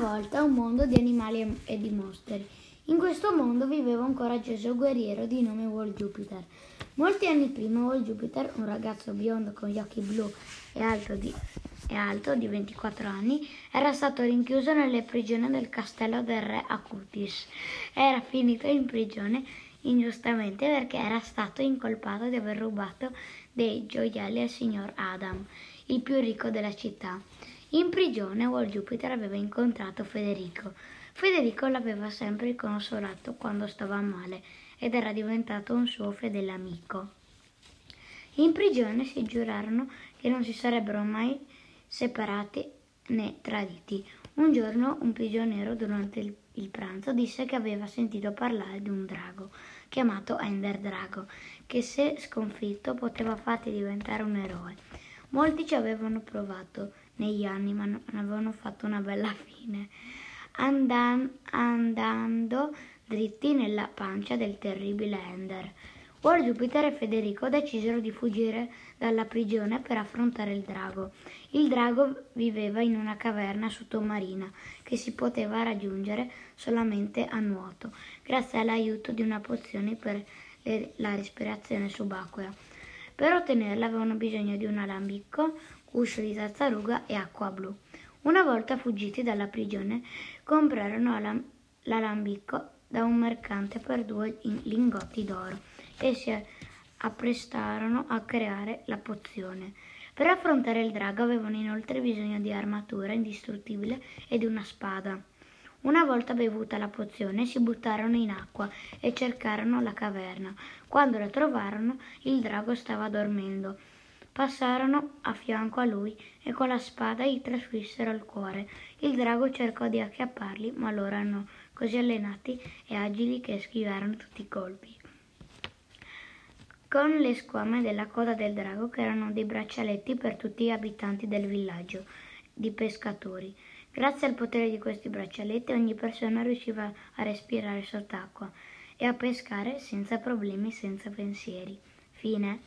volta un mondo di animali e di mostri. In questo mondo viveva un coraggioso guerriero di nome Wall Jupiter. Molti anni prima Wall Jupiter, un ragazzo biondo con gli occhi blu e alto di, e alto di 24 anni, era stato rinchiuso nelle prigioni del castello del re Acutis. Era finito in prigione ingiustamente perché era stato incolpato di aver rubato dei gioielli al signor Adam, il più ricco della città. In prigione Walt Jupiter aveva incontrato Federico. Federico l'aveva sempre consolato quando stava male ed era diventato un suo fedele amico. In prigione si giurarono che non si sarebbero mai separati né traditi. Un giorno un prigioniero durante il, il pranzo disse che aveva sentito parlare di un drago chiamato Ender Drago, che se sconfitto poteva farti diventare un eroe. Molti ci avevano provato, negli anni, ma non avevano fatto una bella fine, andan- andando dritti nella pancia del terribile Ender. Walt Jupiter e Federico decisero di fuggire dalla prigione per affrontare il drago. Il drago viveva in una caverna sottomarina che si poteva raggiungere solamente a nuoto, grazie all'aiuto di una pozione per la respirazione subacquea. Per ottenerla avevano bisogno di un alambicco, uscio di tartaruga e acqua blu. Una volta fuggiti dalla prigione, comprarono l'alambicco da un mercante per due lingotti d'oro e si apprestarono a creare la pozione. Per affrontare il drago avevano inoltre bisogno di armatura indistruttibile e di una spada. Una volta bevuta la pozione si buttarono in acqua e cercarono la caverna. Quando la trovarono il drago stava dormendo. Passarono a fianco a lui e con la spada gli trasfissero il cuore. Il drago cercò di acchiapparli, ma loro erano così allenati e agili che schivarono tutti i colpi. Con le squame della coda del drago, che erano dei braccialetti per tutti gli abitanti del villaggio di pescatori. Grazie al potere di questi braccialetti ogni persona riusciva a respirare sott'acqua e a pescare senza problemi, senza pensieri. Fine.